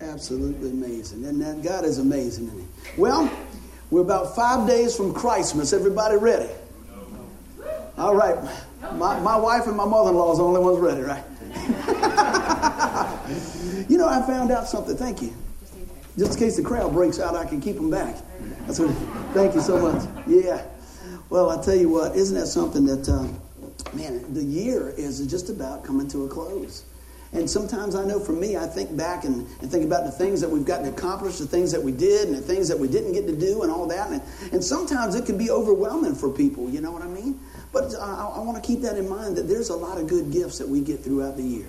Absolutely amazing. And that God is amazing, isn't he? Well, we're about five days from Christmas. Everybody ready? All right. My, my wife and my mother in law is the only ones ready, right? you know, I found out something. Thank you. Just in case the crowd breaks out, I can keep them back. That's what, thank you so much. Yeah. Well, I tell you what, isn't that something that, uh, man, the year is just about coming to a close. And sometimes I know for me, I think back and, and think about the things that we've gotten accomplished, the things that we did, and the things that we didn't get to do, and all that. And, and sometimes it can be overwhelming for people, you know what I mean? But I, I want to keep that in mind that there's a lot of good gifts that we get throughout the year.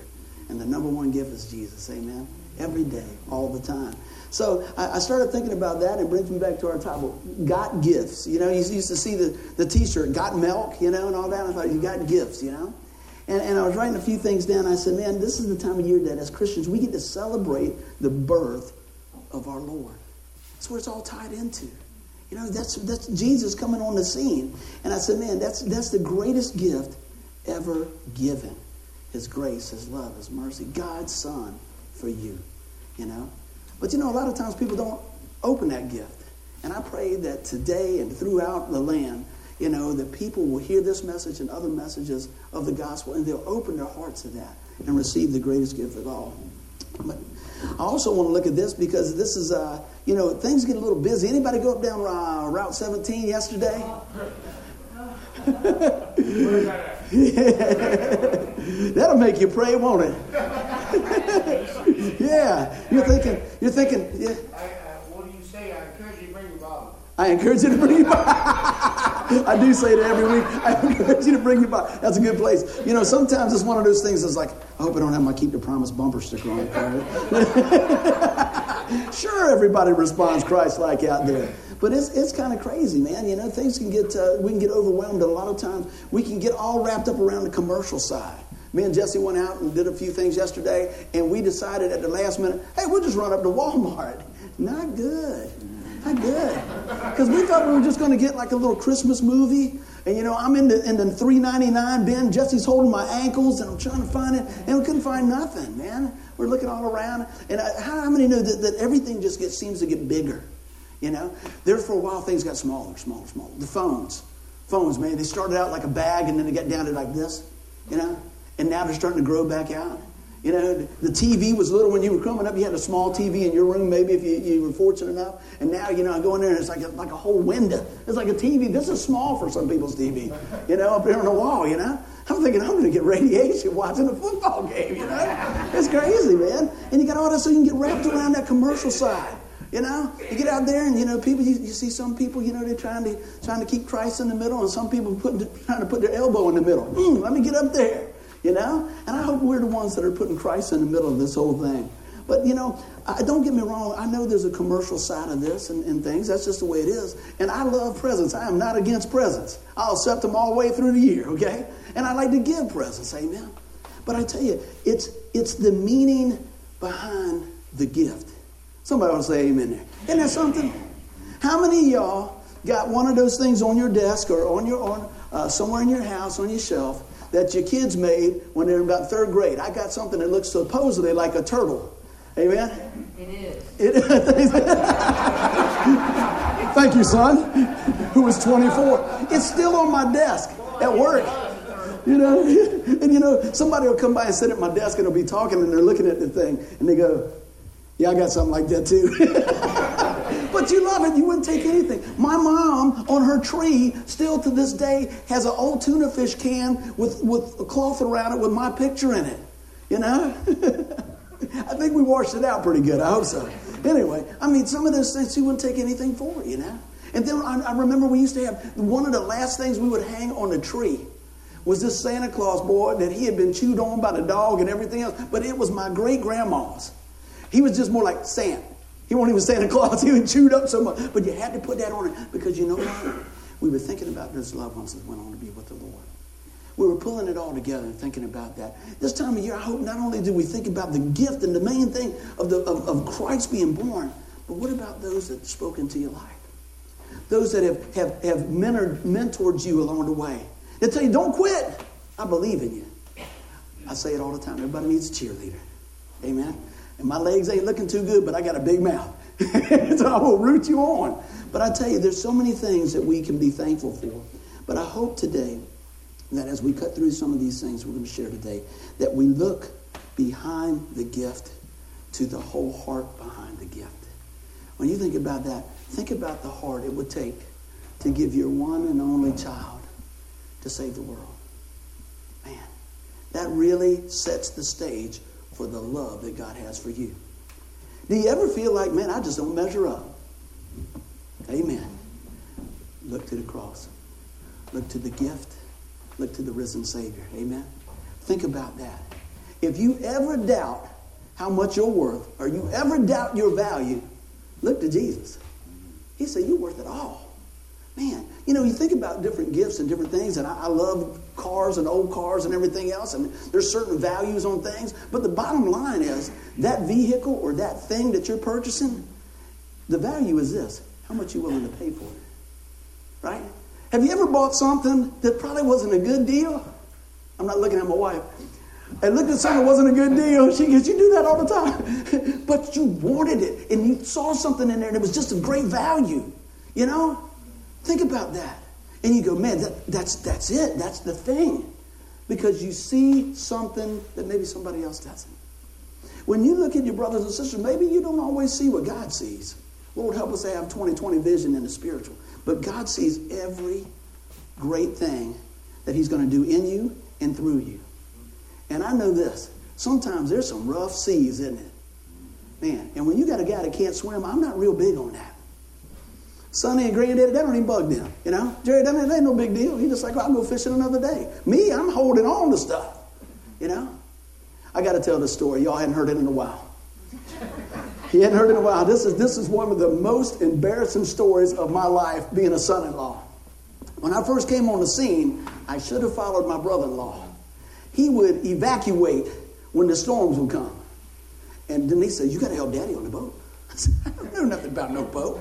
And the number one gift is Jesus, amen? Every day, all the time. So I, started thinking about that and brings me back to our title, Got Gifts. You know, you used to see the, the t shirt, Got Milk, you know, and all that. I thought, you got gifts, you know? And, and I was writing a few things down. I said, man, this is the time of year that as Christians we get to celebrate the birth of our Lord. That's where it's all tied into. You know, that's, that's Jesus coming on the scene. And I said, man, that's, that's the greatest gift ever given. His grace, His love, His mercy, God's Son for you, you know. But you know, a lot of times people don't open that gift. And I pray that today and throughout the land, you know, that people will hear this message and other messages of the gospel and they'll open their hearts to that and receive the greatest gift of all. But I also want to look at this because this is, uh, you know, things get a little busy. Anybody go up down uh, Route 17 yesterday? That'll make you pray, won't it? yeah, you're thinking, you're thinking, yeah. I uh, what do you say? I encourage you to bring your Bible. I do say that every week. I encourage you to bring your Bible. That's a good place. You know, sometimes it's one of those things that's like, I hope I don't have my Keep the Promise bumper sticker on it. sure, everybody responds Christ like out there. But it's, it's kind of crazy, man. You know, things can get, uh, we can get overwhelmed. A lot of times we can get all wrapped up around the commercial side. Me and Jesse went out and did a few things yesterday, and we decided at the last minute, hey, we'll just run up to Walmart. Not good. Not good. Because we thought we were just going to get like a little Christmas movie. And you know, I'm in the, in the 399 bin. Jesse's holding my ankles and I'm trying to find it. And we couldn't find nothing, man. We're looking all around. And I, how, how many know that, that everything just gets, seems to get bigger? You know? There for a while, things got smaller, smaller, smaller. The phones. Phones, man, they started out like a bag and then they got down to like this, you know? And now they're starting to grow back out. You know, the TV was little when you were coming up. You had a small TV in your room, maybe if you, you were fortunate enough. And now, you know, I go in there and it's like a, like a whole window. It's like a TV. This is small for some people's TV, you know, up there on the wall, you know. I'm thinking I'm going to get radiation watching a football game, you know. It's crazy, man. And you got all this so you can get wrapped around that commercial side. You know, you get out there and you know people. You, you, see some people. You know, they're trying to trying to keep Christ in the middle, and some people putting trying to put their elbow in the middle. Mm, let me get up there you know? And I hope we're the ones that are putting Christ in the middle of this whole thing. But, you know, I, don't get me wrong. I know there's a commercial side of this and, and, things. That's just the way it is. And I love presents. I am not against presents. I'll accept them all the way through the year, okay? And I like to give presents, amen? But I tell you, it's, it's the meaning behind the gift. Somebody will say amen there. Isn't that something? How many of y'all got one of those things on your desk or on your, on, uh, somewhere in your house on your shelf that your kids made when they were about third grade. I got something that looks supposedly like a turtle. Amen? It is. It, Thank you, son, who was 24. It's still on my desk at work. You know, and you know, somebody will come by and sit at my desk and they'll be talking and they're looking at the thing and they go, Yeah, I got something like that too. But you love it. You wouldn't take anything. My mom on her tree still to this day has an old tuna fish can with, with a cloth around it with my picture in it. You know? I think we washed it out pretty good. I hope so. Anyway, I mean, some of those things she wouldn't take anything for, you know? And then I, I remember we used to have one of the last things we would hang on a tree was this Santa Claus boy that he had been chewed on by the dog and everything else, but it was my great grandma's. He was just more like Santa. He won't even Santa Claus. He was chewed up so much. But you had to put that on it because you know what? We were thinking about those loved ones that went on to be with the Lord. We were pulling it all together and thinking about that. This time of year, I hope not only do we think about the gift and the main thing of, the, of, of Christ being born, but what about those that spoke into your life? Those that have, have, have mentored, mentored you along the way. They tell you, don't quit. I believe in you. I say it all the time. Everybody needs a cheerleader. Amen. And my legs ain't looking too good, but I got a big mouth. so I will root you on. But I tell you, there's so many things that we can be thankful for. But I hope today that as we cut through some of these things we're going to share today, that we look behind the gift to the whole heart behind the gift. When you think about that, think about the heart it would take to give your one and only child to save the world. Man, that really sets the stage for the love that God has for you. Do you ever feel like, man, I just don't measure up? Amen. Look to the cross. Look to the gift. Look to the risen Savior. Amen. Think about that. If you ever doubt how much you're worth, or you ever doubt your value, look to Jesus. He said, You're worth it all. Man, you know, you think about different gifts and different things, and I, I, love cars and old cars and everything else, and there's certain values on things, but the bottom line is that vehicle or that thing that you're purchasing, the value is this how much you willing to pay for it? Right? Have you ever bought something that probably wasn't a good deal? I'm not looking at my wife. I looked at something that wasn't a good deal. She goes, You do that all the time. but you wanted it and you saw something in there and it was just a great value. You know? Think about that. And you go, Man, that, that's, that's it. That's the thing. Because you see something that maybe somebody else doesn't. When you look at your brothers and sisters, maybe you don't always see what God sees. Lord, help us to have 20 20 vision in the spiritual. But God sees every great thing that He's going to do in you and through you. And I know this sometimes there's some rough seas, isn't it? Man, and when you got a guy that can't swim, I'm not real big on that. Sonny and Granddaddy, that don't even bug them. You know, Jerry, that ain't no big deal. He's just like, well, I'll go fishing another day. Me, I'm holding on to stuff. You know, I got to tell this story. Y'all hadn't heard it in a while. He hadn't heard it in a while. This is, this is one of the most embarrassing stories of my life being a son in law. When I first came on the scene, I should have followed my brother in law. He would evacuate when the storms would come. And Denise said, You got to help daddy on the boat. I said, I don't know nothing about no boat.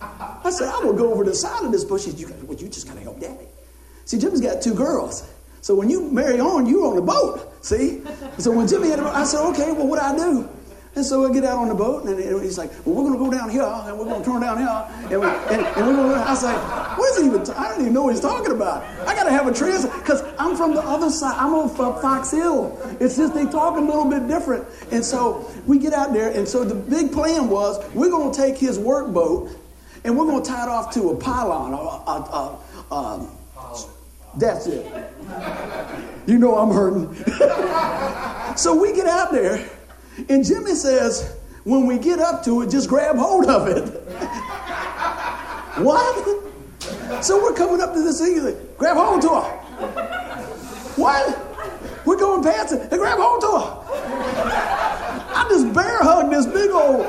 I said, I will go over to the side of this bush. Said, you, well, you just got to help daddy. See, Jimmy's got two girls. So when you marry on, you're on the boat. See? So when Jimmy had a boat, I said, okay, well, what do I do? And so I get out on the boat, and he's like, well, we're going to go down here, and we're going to turn down here. And, we, and, and we're going to, I was like, what is he even, t- I don't even know what he's talking about. I got to have a translate, because I'm from the other side. I'm on Fox Hill. It's just they talk a little bit different. And so we get out there, and so the big plan was we're going to take his workboat, and we're going to tie it off to a pylon. A, a, a, um, that's it. You know I'm hurting. so we get out there, and Jimmy says, when we get up to it, just grab hold of it. what? So we're coming up to this thing, like, grab hold to her. What? We're going past it and grab hold to her. I just bear hugged this big old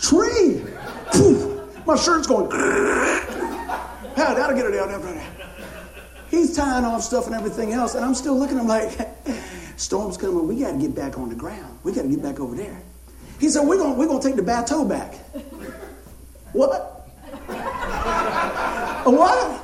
tree. My shirt's going. How that'll get down there. He's tying off stuff and everything else, and I'm still looking at him like, storm's coming. We got to get back on the ground. We got to get back over there. He said, we're going we're gonna take the bateau back. what? A what?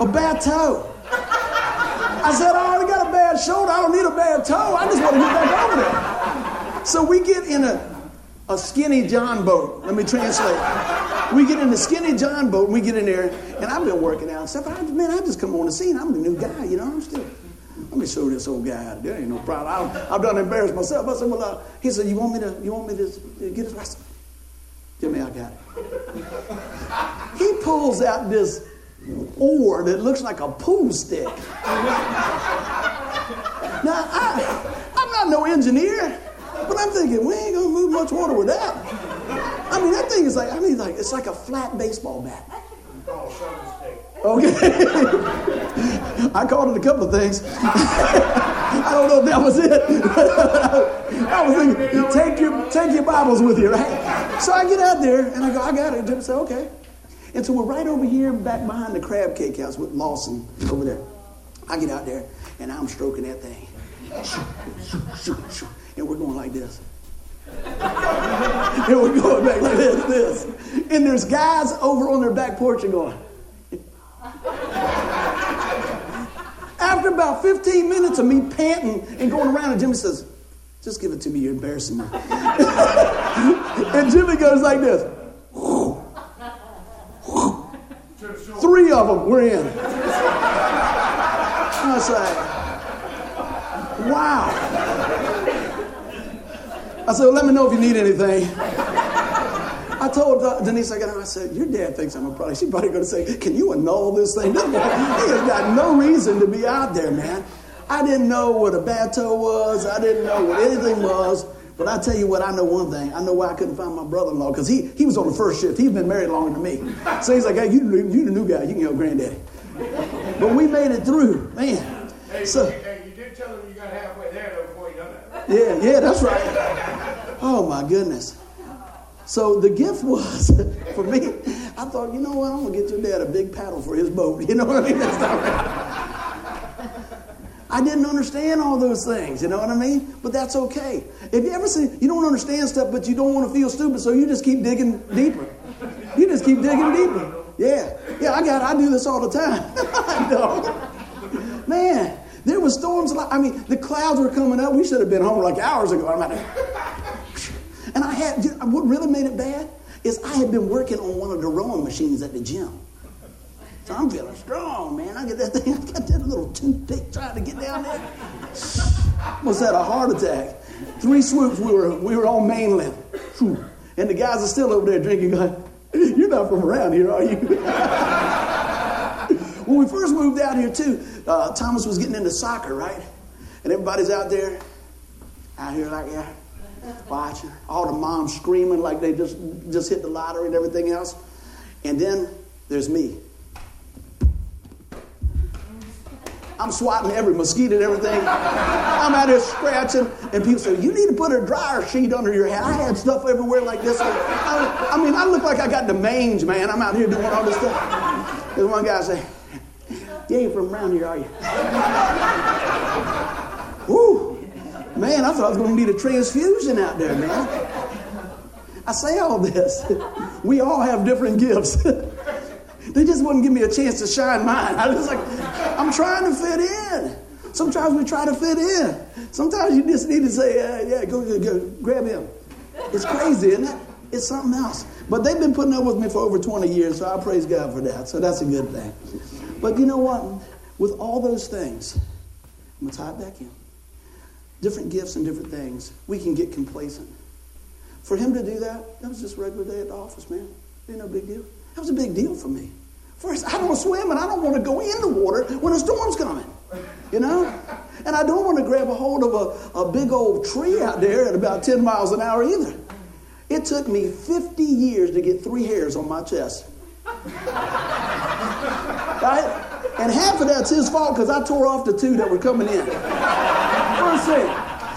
A bateau. I said, I already got a bad shoulder. I don't need a bad toe. I just want to get back over there. So we get in a, a skinny John boat. Let me translate. We get in the skinny John boat and we get in there. And I've been working out and stuff. I, man, I just come on the scene. I'm the new guy, you know. I'm still. Let me show this old guy to do. Ain't no problem. I've, I've done embarrassed myself. I said, well, uh, he said, you want me to, you want me to get this? I said, Jimmy, I got it. he pulls out this oar that looks like a pool stick. now, I, I'm not no engineer, but I'm thinking, we ain't gonna move much water with that. I mean, that thing is like, I mean, like it's like a flat baseball bat. Okay. I called it a couple of things. I don't know if that was it. I was thinking, take your, take your Bibles with you, right? So I get out there and I go, I got it. Jim said, okay. And so we're right over here back behind the crab cake house with Lawson over there. I get out there and I'm stroking that thing. And we're going like this. and we're going back like this, this. And there's guys over on their back porch and going. After about 15 minutes of me panting and going around, and Jimmy says, Just give it to me, you're embarrassing me. and Jimmy goes like this. Three of them were in. I was like, wow. I said, well, let me know if you need anything. I told uh, Denise, I got her, I said, your dad thinks I'm a product. She's probably going to say, can you annul this thing? he has got no reason to be out there, man. I didn't know what a bateau was. I didn't know what anything was. But I tell you what, I know one thing. I know why I couldn't find my brother-in-law because he, he was on the first shift. He's been married longer than me. So he's like, hey, you, you the new guy. You can help granddaddy. But we made it through, man. Hey, So, hey, you did tell him you got halfway there though before you done that. yeah, yeah, that's right. Oh my goodness. So the gift was for me. I thought, you know what? I'm gonna get your dad a big paddle for his boat. You know what I mean? That's not. I didn't understand all those things. You know what I mean? But that's okay. If you ever see, you don't understand stuff, but you don't want to feel stupid, so you just keep digging deeper. You just keep digging deeper. Yeah, yeah. I got. I do this all the time. Man, there was storms. Like, I mean, the clouds were coming up. We should have been home like hours ago. I'm like, and I had. What really made it bad is I had been working on one of the rowing machines at the gym. So I'm feeling strong, man. I get that thing. I got that little toothpick trying to get down there. Almost had a heart attack. Three swoops. We were we were on mainland, and the guys are still over there drinking. Going, you're not from around here, are you? when we first moved out here too, uh, Thomas was getting into soccer, right? And everybody's out there, out here like that, watching. All the moms screaming like they just just hit the lottery and everything else. And then there's me. I'm swatting every mosquito and everything. I'm out here scratching, and people say, "You need to put a dryer sheet under your head." I had stuff everywhere like this. I, I mean, I look like I got the mange, man. I'm out here doing all this stuff. There's one guy say, "You ain't from around here, are you?" Woo, man! I thought I was going to need a transfusion out there, man. I say all this. We all have different gifts. They just wouldn't give me a chance to shine mine. I was like, I'm trying to fit in. Sometimes we try to fit in. Sometimes you just need to say, uh, yeah, go, go, go, grab him. It's crazy, isn't it? It's something else. But they've been putting up with me for over 20 years, so I praise God for that. So that's a good thing. But you know what? With all those things, I'm going to tie it back in. Different gifts and different things, we can get complacent. For him to do that, that was just a regular day at the office, man. Ain't no big deal. That was a big deal for me. First, I don't swim and I don't want to go in the water when a storm's coming. You know? And I don't want to grab a hold of a, a big old tree out there at about 10 miles an hour either. It took me 50 years to get three hairs on my chest. Right? And half of that's his fault because I tore off the two that were coming in. Thing.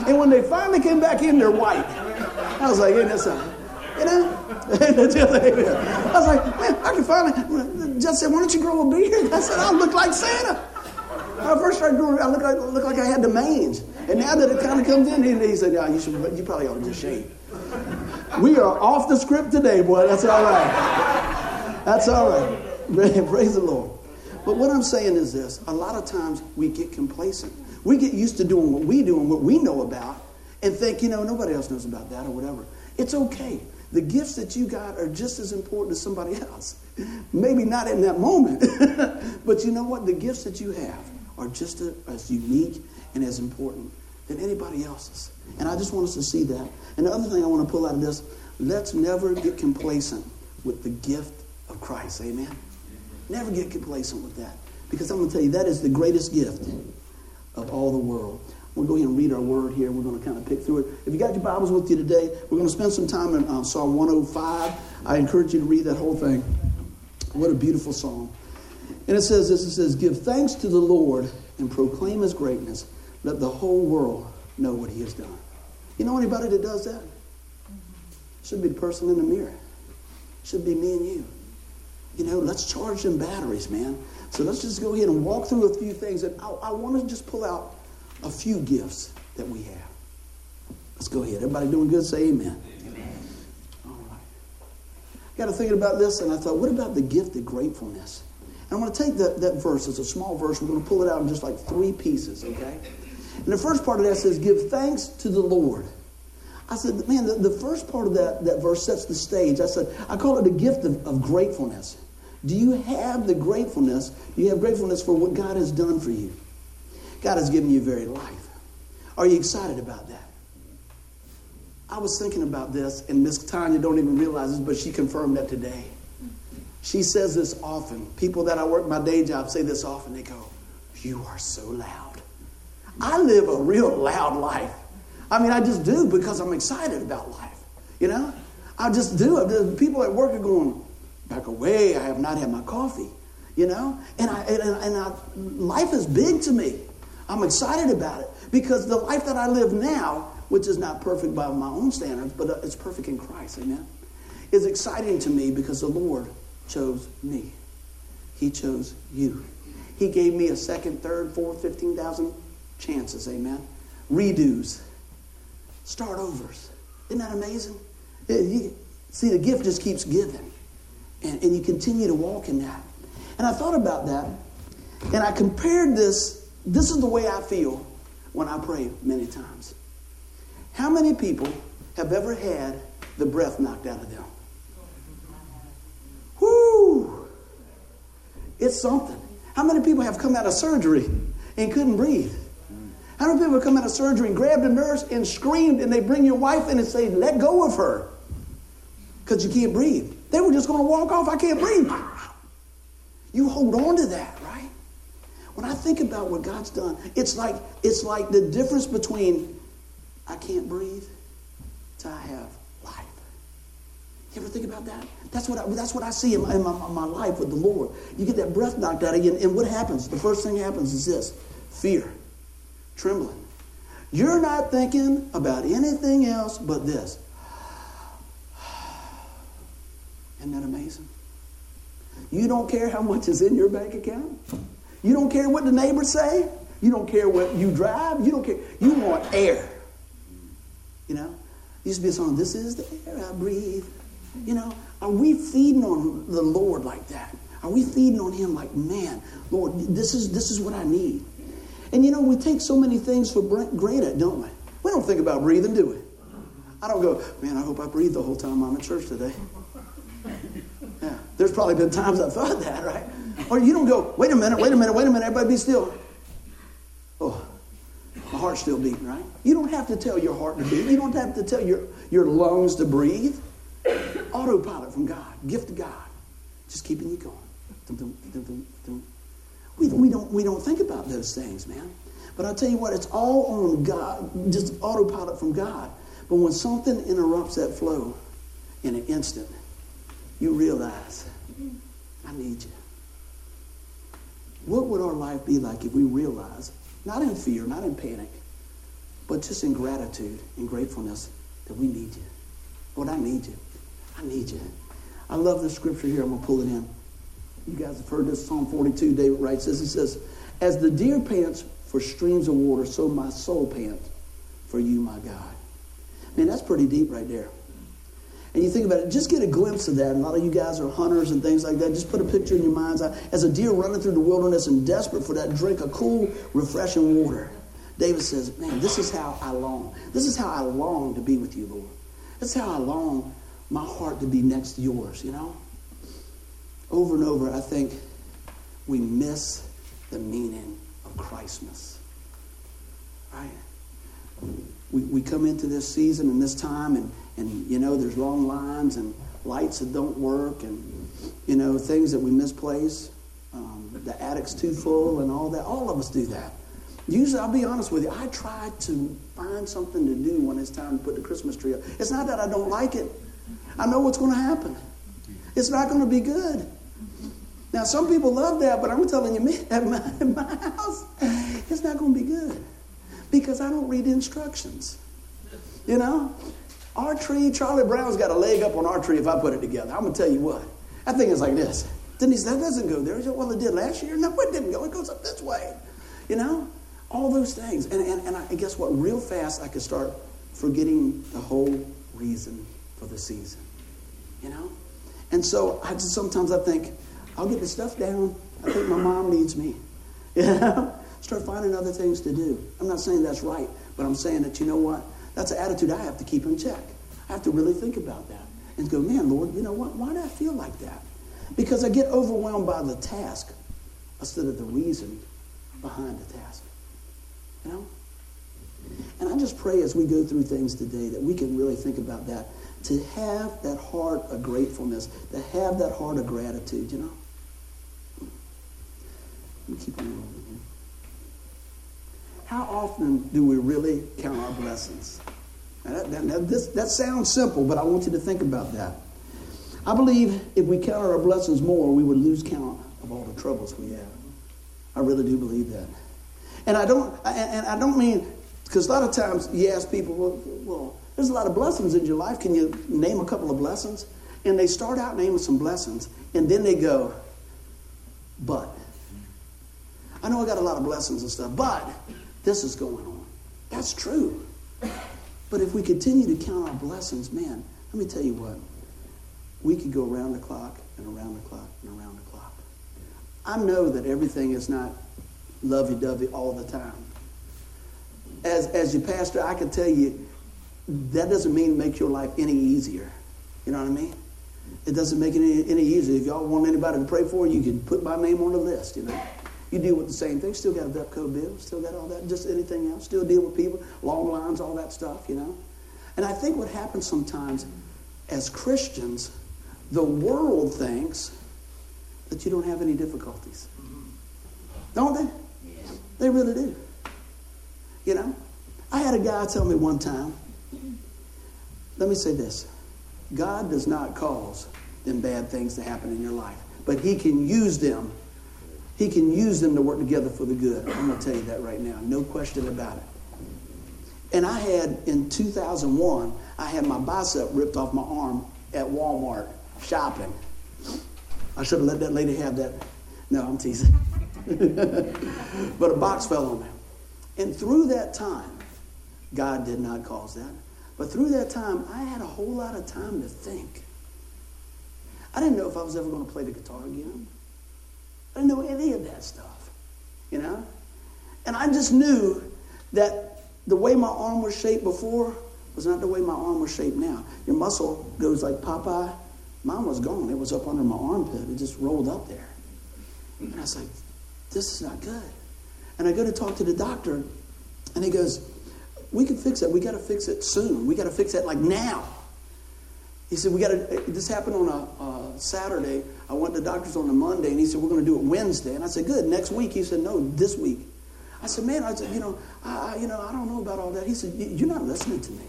And when they finally came back in, they're white. I was like, ain't that something? You know? I was like, man, I can finally. Just said, why don't you grow a beard? I said, I look like Santa. When I first started growing, I looked like, looked like I had the mange. And now that it kind of comes in, he, he said, yeah, you, should, you probably ought to just shave. We are off the script today, boy. That's all right. That's all right. Praise the Lord. But what I'm saying is this a lot of times we get complacent. We get used to doing what we do and what we know about and think, you know, nobody else knows about that or whatever. It's okay. The gifts that you got are just as important as somebody else. Maybe not in that moment, but you know what? The gifts that you have are just as unique and as important than anybody else's. And I just want us to see that. And the other thing I want to pull out of this let's never get complacent with the gift of Christ. Amen? Never get complacent with that. Because I'm going to tell you, that is the greatest gift of all the world. We'll go ahead and read our word here. We're going to kind of pick through it. If you got your Bibles with you today, we're going to spend some time in uh, Psalm 105. I encourage you to read that whole thing. What a beautiful song. And it says this it says, Give thanks to the Lord and proclaim his greatness. Let the whole world know what he has done. You know anybody that does that? Should be the person in the mirror. Should be me and you. You know, let's charge them batteries, man. So let's just go ahead and walk through a few things. And I, I want to just pull out a few gifts that we have. Let's go ahead. Everybody doing good? Say amen. Amen. All right. I got to thinking about this, and I thought, what about the gift of gratefulness? And I'm going to take that, that verse. It's a small verse. We're going to pull it out in just like three pieces, okay? And the first part of that says, Give thanks to the Lord. I said, man, the, the first part of that, that verse sets the stage. I said, I call it a gift of, of gratefulness. Do you have the gratefulness? Do you have gratefulness for what God has done for you? God has given you very life. Are you excited about that? I was thinking about this, and Miss Tanya don't even realize this, but she confirmed that today. She says this often. People that I work my day job say this often. They go, You are so loud. I live a real loud life. I mean, I just do because I'm excited about life. You know? I just do. People at work are going, Back away, I have not had my coffee. You know? And, I, and, and I, life is big to me. I'm excited about it because the life that I live now, which is not perfect by my own standards, but uh, it's perfect in Christ, amen, is exciting to me because the Lord chose me. He chose you. He gave me a second, third, fourth, 15,000 chances, amen. Redos, start overs. Isn't that amazing? see, the gift just keeps giving. And, and you continue to walk in that. And I thought about that, and I compared this. This is the way I feel when I pray many times. How many people have ever had the breath knocked out of them? Whoo! It's something. How many people have come out of surgery and couldn't breathe? How many people have come out of surgery and grabbed a nurse and screamed and they bring your wife in and say, let go of her because you can't breathe? They were just going to walk off. I can't breathe. You hold on to that, right? When I think about what God's done, it's like it's like the difference between I can't breathe to I have life. You ever think about that? That's what I, that's what I see in my, in my, my life with the Lord. You get that breath knocked out of you, and, and what happens? The first thing happens is this fear, trembling. You're not thinking about anything else but this. Isn't that amazing? You don't care how much is in your bank account. You don't care what the neighbors say. You don't care what you drive. You don't care. You want air. You know? used to be a song, This is the air I breathe. You know, are we feeding on the Lord like that? Are we feeding on Him like, man, Lord, this is, this is what I need? And you know, we take so many things for granted, don't we? We don't think about breathing, do we? I don't go, man, I hope I breathe the whole time I'm at church today. Yeah, there's probably been times I've thought that, right? Or you don't go, wait a minute, wait a minute, wait a minute, everybody be still. Oh, my heart's still beating, right? You don't have to tell your heart to beat. You don't have to tell your, your lungs to breathe. Autopilot from God, gift of God, just keeping you going. We, we, don't, we don't think about those things, man. But I'll tell you what, it's all on God, just autopilot from God. But when something interrupts that flow in an instant, you realize, I need you. What would our life be like if we realized, not in fear, not in panic, but just in gratitude and gratefulness that we need you? Lord, I need you. I need you. I love the scripture here. I'm going to pull it in. You guys have heard this Psalm 42. David writes this. He says, As the deer pants for streams of water, so my soul pants for you, my God. Man, that's pretty deep right there. And you think about it, just get a glimpse of that. A lot of you guys are hunters and things like that. Just put a picture in your mind's eye as a deer running through the wilderness and desperate for that drink of cool, refreshing water. David says, Man, this is how I long. This is how I long to be with you, Lord. That's how I long my heart to be next to yours, you know? Over and over, I think we miss the meaning of Christmas. Right? We, we come into this season and this time and and you know there's long lines and lights that don't work and you know things that we misplace um, the attic's too full and all that. All of us do that. Usually i'll be honest with you i try to find something to do when it's time to put the christmas tree up. It's not that i don't like it. I know what's going to happen. It's not going to be good. Now some people love that but i'm telling you me at my, at my house it's not going to be good because i don't read instructions. You know our tree, Charlie Brown's got a leg up on our tree if I put it together. I'm going to tell you what. That thing is like this. Said, that doesn't go there. He said, well, it did last year. No, it didn't go. It goes up this way. You know? All those things. And, and, and I, guess what? Real fast, I could start forgetting the whole reason for the season. You know? And so I just sometimes I think, I'll get the stuff down. I think my mom needs me. You know? Start finding other things to do. I'm not saying that's right, but I'm saying that, you know what? That's an attitude I have to keep in check. I have to really think about that and go, man, Lord, you know what? Why do I feel like that? Because I get overwhelmed by the task instead of the reason behind the task. You know? And I just pray as we go through things today that we can really think about that. To have that heart of gratefulness, to have that heart of gratitude, you know? Let me keep here. How often do we really count our blessings? That, that, this, that sounds simple, but I want you to think about that. I believe if we counted our blessings more, we would lose count of all the troubles we have. I really do believe that. And I don't, and I don't mean, because a lot of times you ask people, well, well, there's a lot of blessings in your life. Can you name a couple of blessings? And they start out naming some blessings, and then they go, but. I know I got a lot of blessings and stuff, but this is going on. That's true. But if we continue to count our blessings, man, let me tell you what. We could go around the clock and around the clock and around the clock. I know that everything is not lovey dovey all the time. As, as your pastor, I can tell you that doesn't mean make your life any easier. You know what I mean? It doesn't make it any, any easier. If y'all want anybody to pray for, you can put my name on the list, you know. You deal with the same thing. Still got a VEPCO bill. Still got all that. Just anything else. Still deal with people, long lines, all that stuff, you know. And I think what happens sometimes as Christians, the world thinks that you don't have any difficulties. Don't they? They really do. You know? I had a guy tell me one time, let me say this God does not cause them bad things to happen in your life, but He can use them he can use them to work together for the good. I'm going to tell you that right now. No question about it. And I had, in 2001, I had my bicep ripped off my arm at Walmart shopping. I should have let that lady have that. No, I'm teasing. but a box fell on me. And through that time, God did not cause that. But through that time, I had a whole lot of time to think. I didn't know if I was ever going to play the guitar again. I didn't know any of that stuff, you know? And I just knew that the way my arm was shaped before was not the way my arm was shaped now. Your muscle goes like Popeye. Mine was gone. It was up under my armpit. It just rolled up there. And I was like, this is not good. And I go to talk to the doctor, and he goes, we can fix it. We got to fix it soon. We got to fix it like now. He said, we got to, this happened on a, a, Saturday. I went to the doctor's on a Monday, and he said, we're going to do it Wednesday. And I said, good, next week. He said, no, this week. I said, man, I said, you know, I, you know, I don't know about all that. He said, you're not listening to me.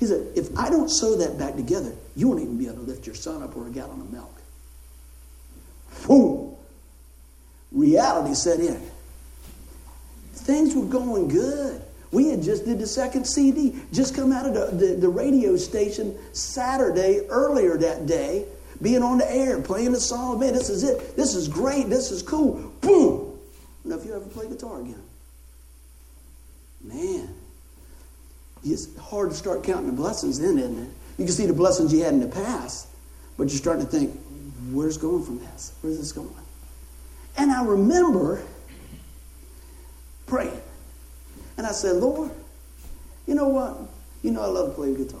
He said, if I don't sew that back together, you won't even be able to lift your son up or a gallon of milk. Boom. Reality set in. Things were going good. We had just did the second CD, just come out of the, the, the, radio station Saturday earlier that day, being on the air, playing the song. Man, this is it. This is great. This is cool. Boom. Now, if you ever play guitar again, man, it's hard to start counting the blessings then, isn't it? You can see the blessings you had in the past, but you're starting to think, where's going from this? Where's this going? And I remember praying. And I said, Lord, you know what? You know I love to play guitar.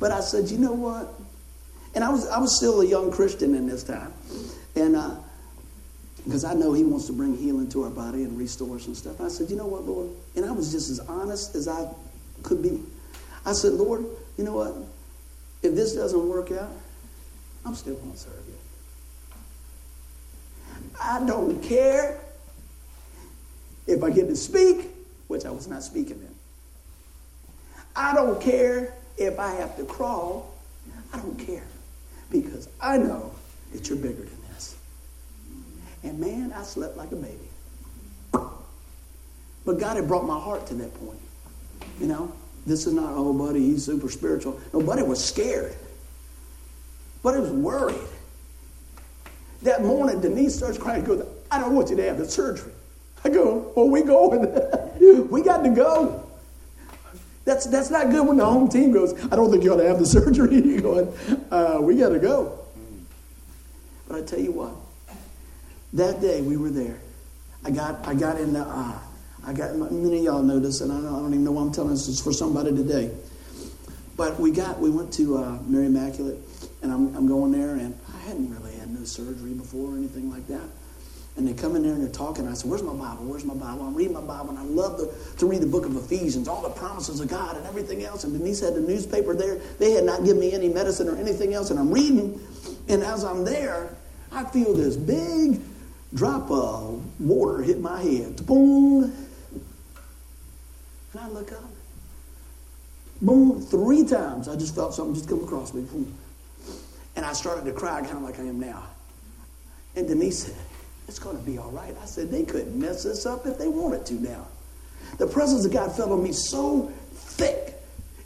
But I said, you know what? And I was I was still a young Christian in this time. And uh, because I know he wants to bring healing to our body and restore and stuff. I said, you know what, Lord? And I was just as honest as I could be. I said, Lord, you know what? If this doesn't work out, I'm still going to serve you. I don't care if I get to speak, which I was not speaking then. I don't care if I have to crawl. I don't care because I know that you're bigger than this. And man, I slept like a baby. But God had brought my heart to that point. You know, this is not, oh, buddy, he's super spiritual. Nobody was scared. It was worried. That morning, Denise starts crying, goes, I don't want you to have the surgery. I go, well, we going. we got to go. That's, that's not good when the home team goes, I don't think you ought to have the surgery. You're going, uh, we got to go. But I tell you what, that day we were there. I got, I got in the, uh, I got, many of y'all know this, and I don't, I don't even know why I'm telling this. It's for somebody today. But we got, we went to uh, Mary Immaculate, and I'm, I'm going there, and I hadn't really had no surgery before or anything like that. And they come in there and they're talking. I said, Where's my Bible? Where's my Bible? I'm reading my Bible and I love the, to read the book of Ephesians, all the promises of God and everything else. And Denise had the newspaper there. They had not given me any medicine or anything else. And I'm reading. And as I'm there, I feel this big drop of water hit my head. Boom. And I look up. Boom. Three times I just felt something just come across me. Boom. And I started to cry kind of like I am now. And Denise said, it's going to be all right. I said, they couldn't mess this up if they wanted to now. The presence of God fell on me so thick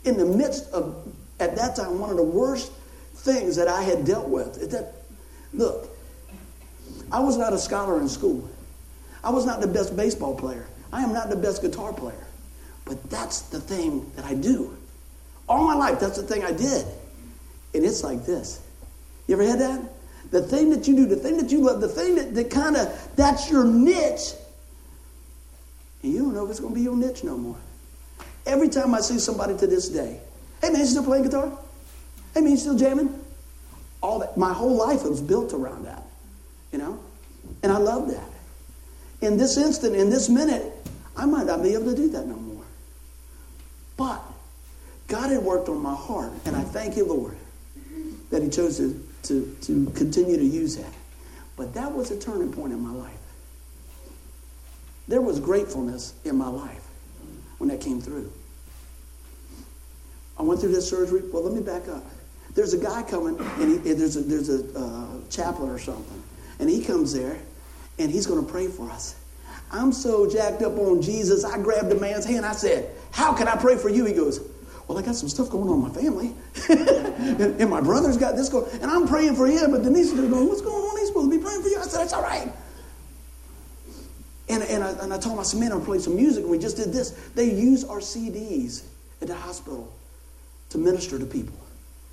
in the midst of, at that time, one of the worst things that I had dealt with. That, look, I was not a scholar in school. I was not the best baseball player. I am not the best guitar player. But that's the thing that I do. All my life, that's the thing I did. And it's like this. You ever had that? The thing that you do, the thing that you love, the thing that, that kind of, that's your niche. And you don't know if it's going to be your niche no more. Every time I see somebody to this day, hey man, you still playing guitar? Hey man, you still jamming? All that, my whole life was built around that, you know? And I love that. In this instant, in this minute, I might not be able to do that no more. But God had worked on my heart, and I thank you, Lord, that He chose to to, to continue to use that. But that was a turning point in my life. There was gratefulness in my life when that came through. I went through this surgery. Well, let me back up. There's a guy coming, and he, there's a, there's a uh, chaplain or something, and he comes there, and he's going to pray for us. I'm so jacked up on Jesus. I grabbed a man's hand. I said, "How can I pray for you?" He goes, well, I got some stuff going on in my family. and, and, my brother's got this going. And I'm praying for him, but Denise is going, what's going on? He's supposed to be praying for you. I said, that's all right. And, and, I, and I told him, I man, I'm playing some music, and we just did this. They use our CDs at the hospital to minister to people.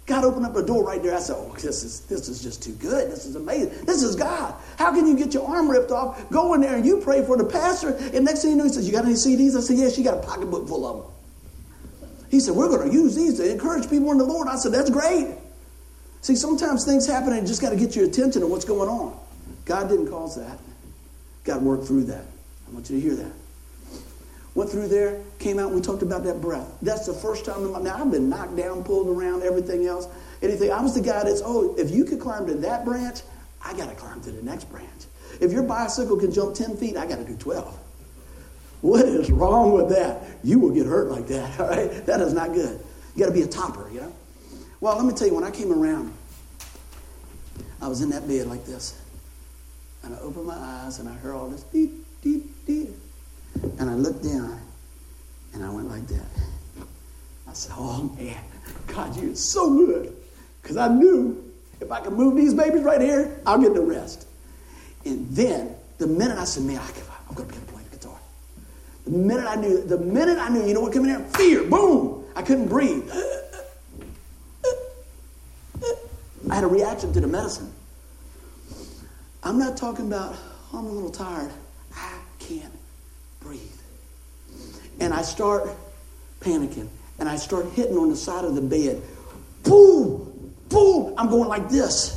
God opened up a door right there. I said, oh, this is, this is just too good. This is amazing. This is God. How can you get your arm ripped off, go in there, and you pray for the pastor, and next thing you know, he says, you got any CDs? I said, yes, she got a pocketbook full of them. He said, We're going to use these to encourage people in the Lord. I said, That's great. See, sometimes things happen and you just got to get your attention to what's going on. God didn't cause that. God worked through that. I want you to hear that. Went through there, came out, we talked about that breath. That's the first time in my now I've been knocked down, pulled around, everything else. Anything. I was the guy that's, oh, if you could climb to that branch, I gotta climb to the next branch. If your bicycle can jump 10 feet, I gotta do 12. What is wrong with that? You will get hurt like that, all right? That is not good. You got to be a topper, you know? Well, let me tell you, when I came around, I was in that bed like this. And I opened my eyes and I heard all this deep, deep, deep. And I looked down and I went like that. I said, Oh man, God, you're so good. Because I knew if I could move these babies right here, I'll get the rest. And then the minute I said, Man, I'm going to be a the minute I knew, the minute I knew, you know what came in there? Fear. Boom. I couldn't breathe. I had a reaction to the medicine. I'm not talking about, oh, I'm a little tired. I can't breathe. And I start panicking. And I start hitting on the side of the bed. Boom! Boom! I'm going like this.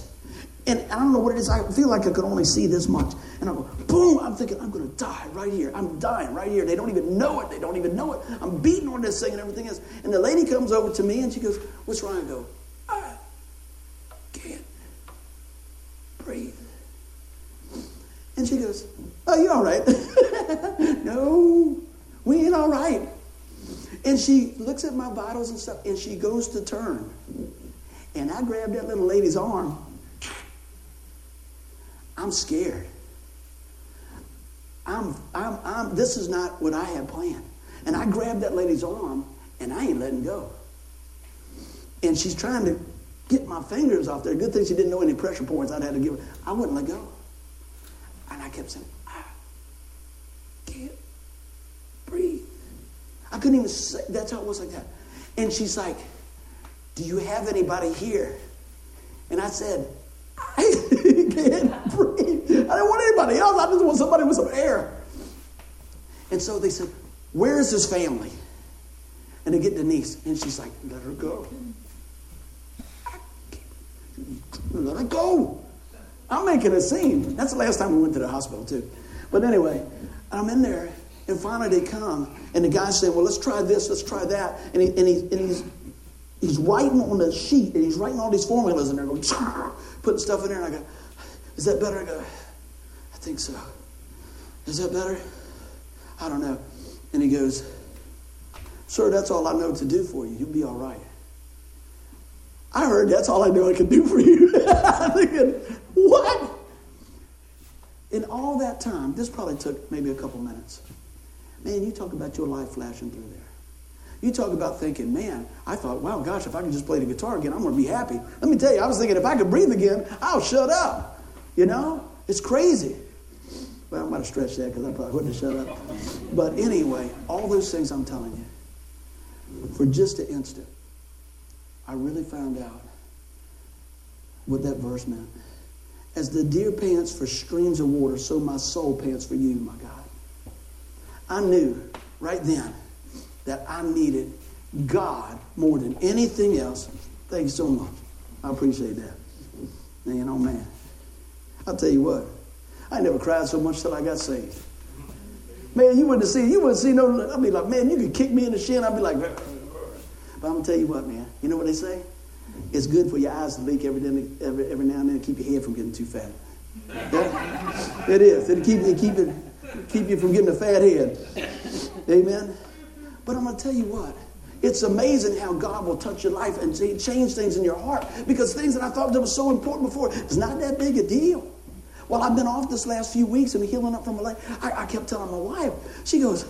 And I don't know what it is. I feel like I could only see this much. And I go, boom. I'm thinking, I'm going to die right here. I'm dying right here. They don't even know it. They don't even know it. I'm beating on this thing and everything else. And the lady comes over to me and she goes, What's wrong? I go, I can't breathe. And she goes, Oh, you all right? no, we ain't all right. And she looks at my vitals and stuff and she goes to turn. And I grab that little lady's arm I'm scared. I'm, I'm, I'm, this is not what I had planned. And I grabbed that lady's arm and I ain't letting go. And she's trying to get my fingers off there. Good thing she didn't know any pressure points I'd had to give her. I wouldn't let go. And I kept saying, I can't breathe. I couldn't even say, that's how it was like that. And she's like, Do you have anybody here? And I said, I can't breathe. I didn't want anybody else. I just want somebody with some air. And so they said, Where is his family? And they get Denise, and she's like, Let her go. Let her go. I'm making a scene. That's the last time we went to the hospital, too. But anyway, I'm in there, and finally they come, and the guy said, Well, let's try this, let's try that. And, he, and, he, and he's, he's writing on the sheet, and he's writing all these formulas in there, going, putting stuff in there. And I go, Is that better? I go, I think so. Is that better? I don't know. And he goes, Sir, that's all I know to do for you. You'll be all right. I heard that's all I know I can do for you. I'm thinking, what? In all that time, this probably took maybe a couple minutes. Man, you talk about your life flashing through there. You talk about thinking, man, I thought, wow, gosh, if I could just play the guitar again, I'm going to be happy. Let me tell you, I was thinking, if I could breathe again, I'll shut up. You know? It's crazy. Well, I'm might have stretched that because I probably wouldn't have shut up. But anyway, all those things I'm telling you, for just an instant, I really found out what that verse meant. As the deer pants for streams of water, so my soul pants for you, my God. I knew right then that I needed God more than anything else. Thank you so much. I appreciate that. Man, oh man. I'll tell you what, I never cried so much till I got saved. Man, you wouldn't see, you wouldn't see no, I'd be like, man, you could kick me in the shin. I'd be like, but I'm gonna tell you what, man. You know what they say? It's good for your eyes to leak every, every, every now and then to keep your head from getting too fat. Yeah? It is. It'll keep, it keep, it, keep you from getting a fat head. Amen? But I'm going to tell you what. It's amazing how God will touch your life and change things in your heart because things that I thought that was so important before is not that big a deal. Well, I've been off this last few weeks and healing up from a leg. I, I kept telling my wife, she goes,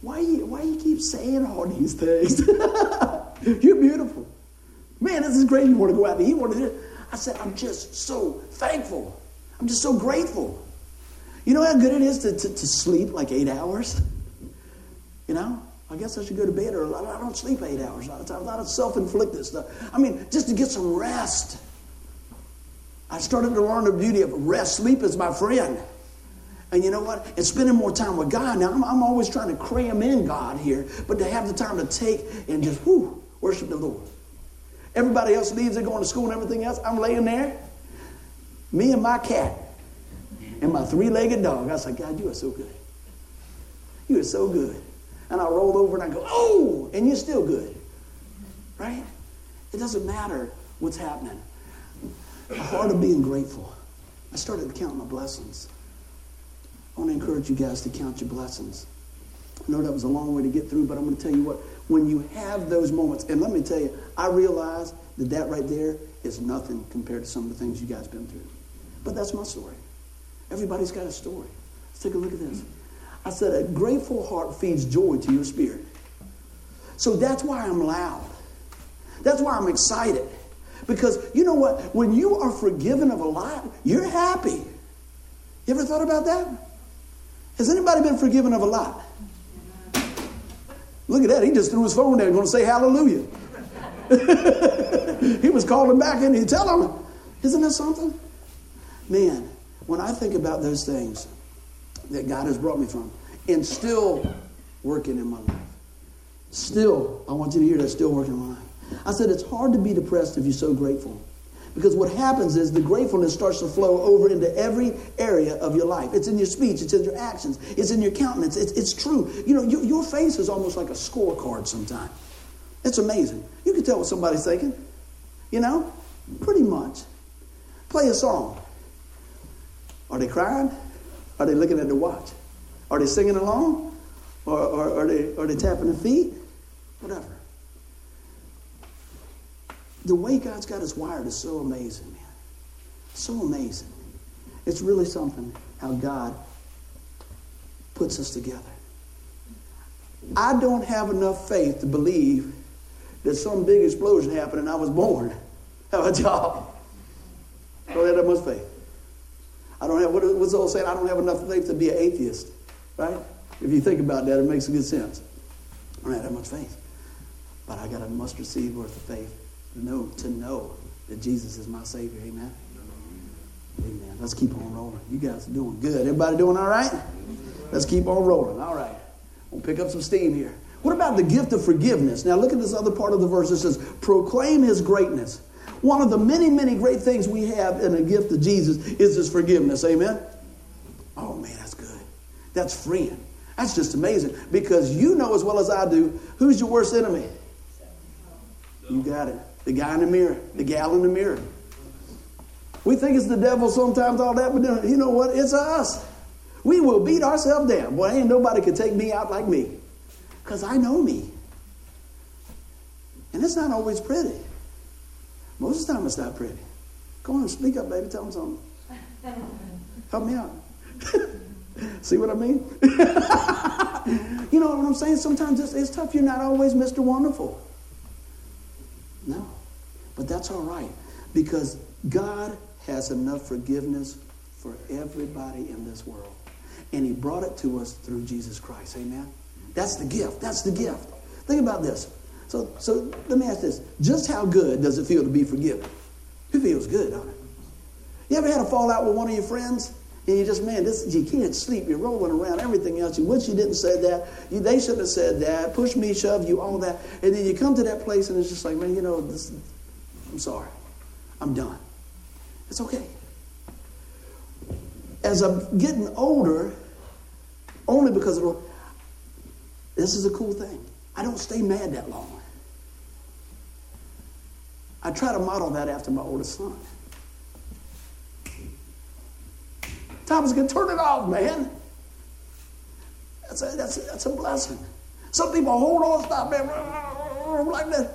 why you, why you keep saying all these things? You're beautiful. Man, this is great. You want to go out there. You want to do it. I said, I'm just so thankful. I'm just so grateful. You know how good it is to, to, to sleep like eight hours? You know? I guess I should go to bed or I don't sleep eight hours times. A lot of self-inflicted stuff. I mean, just to get some rest. I started to learn the beauty of rest. Sleep is my friend. And you know what? And spending more time with God. Now, I'm, I'm always trying to cram in God here, but to have the time to take and just, whoo, worship the Lord. Everybody else leaves, they're going to school and everything else. I'm laying there, me and my cat, and my three legged dog. I said, God, you are so good. You are so good. And I roll over and I go, oh, and you're still good. Right? It doesn't matter what's happening. The heart of being grateful. I started to count my blessings. I want to encourage you guys to count your blessings. I know that was a long way to get through, but I'm going to tell you what, when you have those moments, and let me tell you, I realize that that right there is nothing compared to some of the things you guys been through. But that's my story. Everybody's got a story. Let's take a look at this. I said, a grateful heart feeds joy to your spirit. So that's why I'm loud. That's why I'm excited. Because you know what? When you are forgiven of a lot, you're happy. You ever thought about that? Has anybody been forgiven of a lot? Look at that. He just threw his phone down going to say hallelujah. he was calling back and he tell him, isn't that something? Man, when I think about those things that God has brought me from and still working in my life, still, I want you to hear that, still working in my life. I said, it's hard to be depressed if you're so grateful. Because what happens is the gratefulness starts to flow over into every area of your life. It's in your speech, it's in your actions, it's in your countenance. It's, it's true. You know, you, your face is almost like a scorecard sometimes. It's amazing. You can tell what somebody's thinking. You know, pretty much. Play a song. Are they crying? Are they looking at the watch? Are they singing along? Or, or are, they, are they tapping their feet? Whatever the way God's got us wired is so amazing, man. So amazing. It's really something how God puts us together. I don't have enough faith to believe that some big explosion happened and I was born. Have a? I don't have that much faith. I don't have, what's the old saying? I don't have enough faith to be an atheist, right? If you think about that, it makes a good sense. I don't have that much faith. But I got a mustard seed worth of faith know, to know that Jesus is my Savior. Amen. Amen. Let's keep on rolling. You guys are doing good. Everybody doing all right? Let's keep on rolling. All right. We'll pick up some steam here. What about the gift of forgiveness? Now look at this other part of the verse. It says, proclaim his greatness. One of the many, many great things we have in the gift of Jesus is his forgiveness. Amen? Oh man, that's good. That's freeing. That's just amazing because you know as well as I do who's your worst enemy. You got it. The guy in the mirror, the gal in the mirror. We think it's the devil sometimes, all that, but you know what? It's us. We will beat ourselves down. Boy, ain't nobody can take me out like me because I know me. And it's not always pretty. Most of the time, it's not pretty. Come on, speak up, baby. Tell them something. Help me out. See what I mean? you know what I'm saying? Sometimes it's, it's tough. You're not always Mr. Wonderful. But that's all right because God has enough forgiveness for everybody in this world. And He brought it to us through Jesus Christ. Amen? That's the gift. That's the gift. Think about this. So, so let me ask this. Just how good does it feel to be forgiven? It feels good, don't it? You ever had a fallout with one of your friends? And you just, man, this, you can't sleep. You're rolling around, everything else. You wish you didn't say that. You, they shouldn't have said that. Push me, shove you, all that. And then you come to that place and it's just like, man, you know, this, I'm sorry. I'm done. It's okay. As I'm getting older, only because of this is a cool thing. I don't stay mad that long. I try to model that after my oldest son. Thomas can turn it off, man. That's a, that's a, that's a blessing. Some people hold on, stop, man, like that.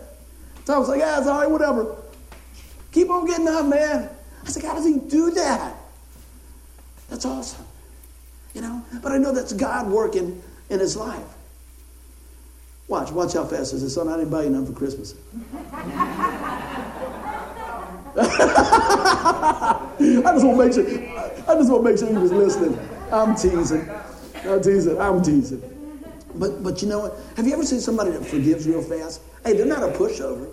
Thomas like, yeah, it's all right, whatever. Keep on getting up, man. I said, how does he do that? That's awesome. You know? But I know that's God working in his life. Watch, watch how fast this is. Son, I didn't buy you none for Christmas. I just want to make sure. I just want to make sure he was listening. I'm teasing. I'm teasing. I'm teasing. But but you know what? Have you ever seen somebody that forgives real fast? Hey, they're not a pushover.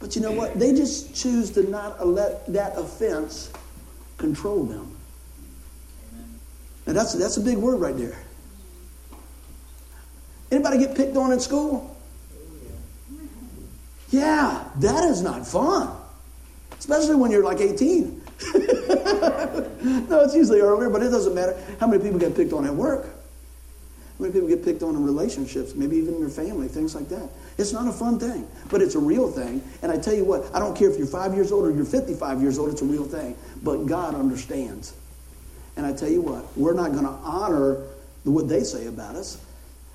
But you know what? They just choose to not let that offense control them. And that's that's a big word right there. Anybody get picked on in school? Yeah, that is not fun. Especially when you're like 18. no, it's usually earlier, but it doesn't matter. How many people get picked on at work? How many people get picked on in relationships, maybe even in your family, things like that? It's not a fun thing, but it's a real thing. And I tell you what, I don't care if you're five years old or you're 55 years old, it's a real thing. But God understands. And I tell you what, we're not going to honor what they say about us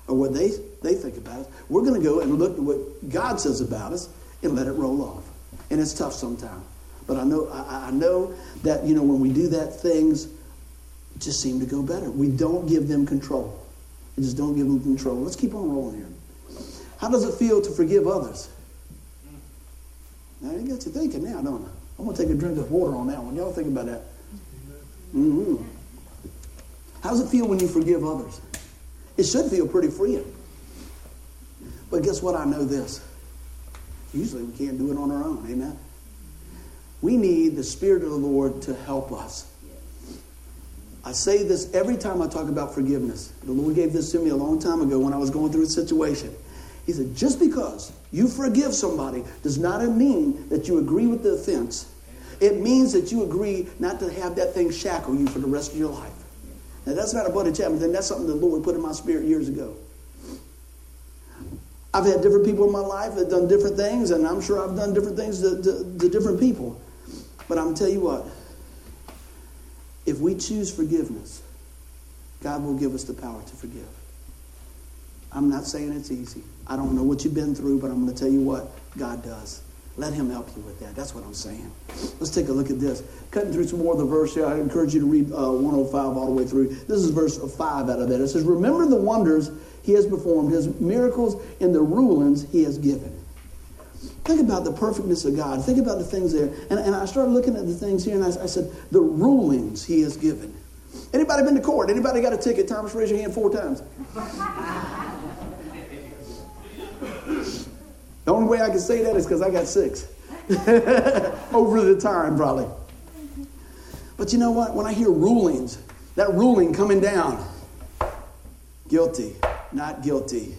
or what they, they think about us. We're going to go and look at what God says about us and let it roll off. And it's tough sometimes. But I know, I, I know that, you know, when we do that, things just seem to go better. We don't give them control. We just don't give them control. Let's keep on rolling here. How does it feel to forgive others? Now, you got you thinking now, don't I? I'm going to take a drink of water on that one. Y'all think about that. Mm-hmm. How does it feel when you forgive others? It should feel pretty freeing. But guess what? I know this. Usually we can't do it on our own. Amen. We need the Spirit of the Lord to help us. I say this every time I talk about forgiveness. The Lord gave this to me a long time ago when I was going through a situation. He said, just because you forgive somebody does not mean that you agree with the offense. It means that you agree not to have that thing shackle you for the rest of your life. Now, that's not a Buddy Chapman thing. That's something the Lord put in my spirit years ago. I've had different people in my life that have done different things, and I'm sure I've done different things to, to, to different people. But I'm tell you what, if we choose forgiveness, God will give us the power to forgive. I'm not saying it's easy. I don't know what you've been through, but I'm going to tell you what God does. Let Him help you with that. That's what I'm saying. Let's take a look at this. Cutting through some more of the verse here, I encourage you to read uh, 105 all the way through. This is verse 5 out of that. It says, Remember the wonders He has performed, His miracles, and the rulings He has given. Think about the perfectness of God. Think about the things there. And, and I started looking at the things here, and I, I said, the rulings he has given. Anybody been to court? Anybody got a ticket? Thomas, raise your hand four times. the only way I can say that is because I got six. Over the time, probably. But you know what? When I hear rulings, that ruling coming down, guilty, not guilty.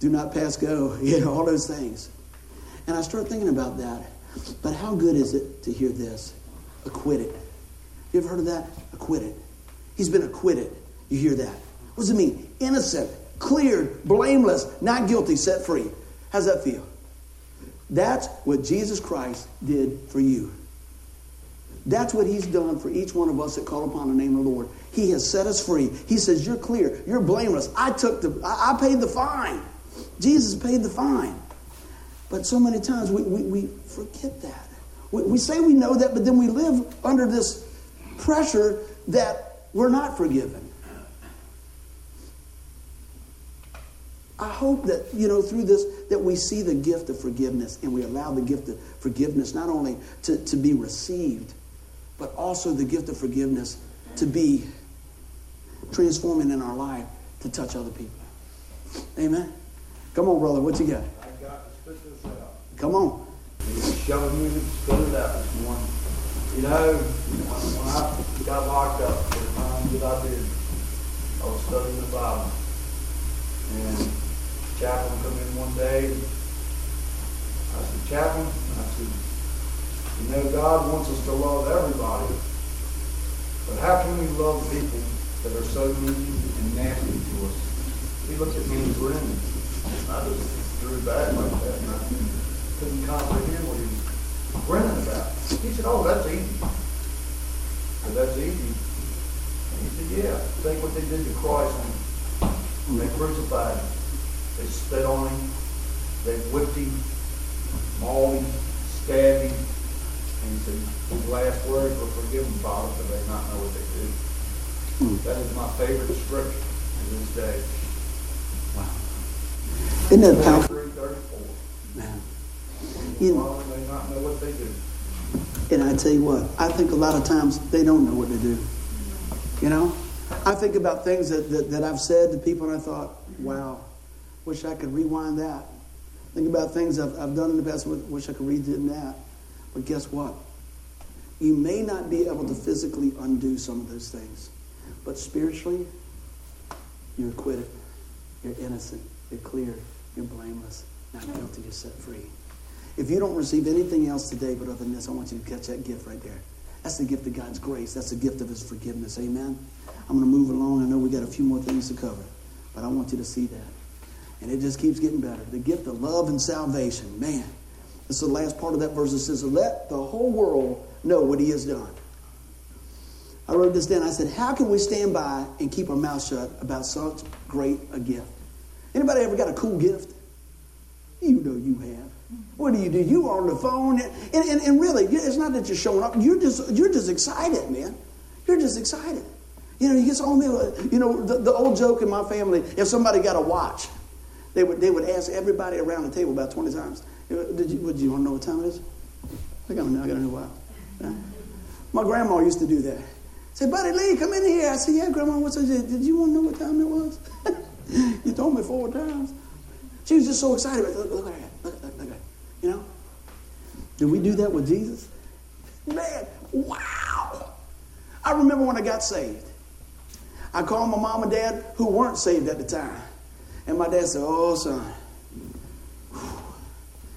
Do not pass go, you know, all those things. And I start thinking about that. But how good is it to hear this? Acquitted. You ever heard of that? Acquitted. He's been acquitted. You hear that? What does it mean? Innocent, cleared, blameless, not guilty, set free. How's that feel? That's what Jesus Christ did for you. That's what he's done for each one of us that call upon the name of the Lord. He has set us free. He says, You're clear. You're blameless. I took the I, paid the fine. Jesus paid the fine. But so many times we, we, we forget that. We, we say we know that, but then we live under this pressure that we're not forgiven. I hope that, you know, through this, that we see the gift of forgiveness and we allow the gift of forgiveness not only to, to be received, but also the gift of forgiveness to be transforming in our life to touch other people. Amen. Come on, brother. What you got? I got to spit this out. Come on. Shoving me to spit it out this morning. You know, when I got locked up for the time that I did, I was studying the Bible. And chaplain come in one day. I said, chaplain, I said, you know, God wants us to love everybody. But how can we love people that are so mean and nasty to us? He looked at me and grinned. I just drew back like that, and I couldn't comprehend what he was grinning about. He said, "Oh, that's easy." That's easy. And he said, "Yeah, think what they did to Christ when they crucified him. They spit on him, they whipped him, mauled him, stabbed him." And he said, "His last words were, forgive them, Father, for they not know what they do." Hmm. That is my favorite scripture to this day. Wow. Isn't that powerful? 33, 34. Man. You know, Father, they not know what they do. and I tell you what, I think a lot of times they don't know what to do. You know? I think about things that, that, that I've said to people and I thought, wow, wish I could rewind that. Think about things I've, I've done in the past, wish I could redo that. But guess what? You may not be able to physically undo some of those things, but spiritually, you're acquitted. You're innocent. You're clear. You're blameless. Not guilty. You're set free. If you don't receive anything else today but other than this, I want you to catch that gift right there. That's the gift of God's grace. That's the gift of His forgiveness. Amen. I'm going to move along. I know we got a few more things to cover, but I want you to see that. And it just keeps getting better. The gift of love and salvation. Man, this is the last part of that verse that says, Let the whole world know what He has done. I wrote this down. I said, How can we stand by and keep our mouth shut about such great a gift? Anybody ever got a cool gift? You know you have. What do you do? You are on the phone, and, and, and really, it's not that you're showing up. You're just you're just excited, man. You're just excited. You know, you get all you know the, the old joke in my family. If somebody got a watch, they would they would ask everybody around the table about twenty times. Did you? Would you want to know what time it is? I gotta know. I gotta know what. Yeah. My grandma used to do that. Say, Buddy Lee, come in here. I said, Yeah, Grandma. What's it? Did you want to know what time it was? you told me four times. She was just so excited. Look, look at that. Look, look, look at that. You know? Did we do that with Jesus? Man, wow. I remember when I got saved. I called my mom and dad who weren't saved at the time. And my dad said, Oh, son.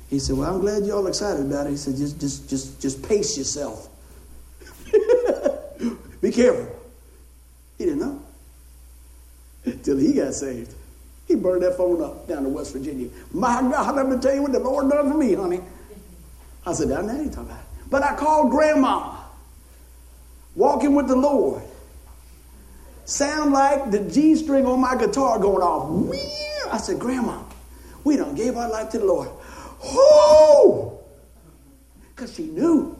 He said, Well, I'm glad you're all excited about it. He said, just just just just pace yourself. Be careful. He didn't know. Till he got saved. He burned that phone up down to West Virginia. My God, let me tell you what the Lord done for me, honey. I said, down there, you talking about. But I called grandma, walking with the Lord. Sound like the G string on my guitar going off. I said, Grandma, we done gave our life to the Lord. Oh! Because she knew.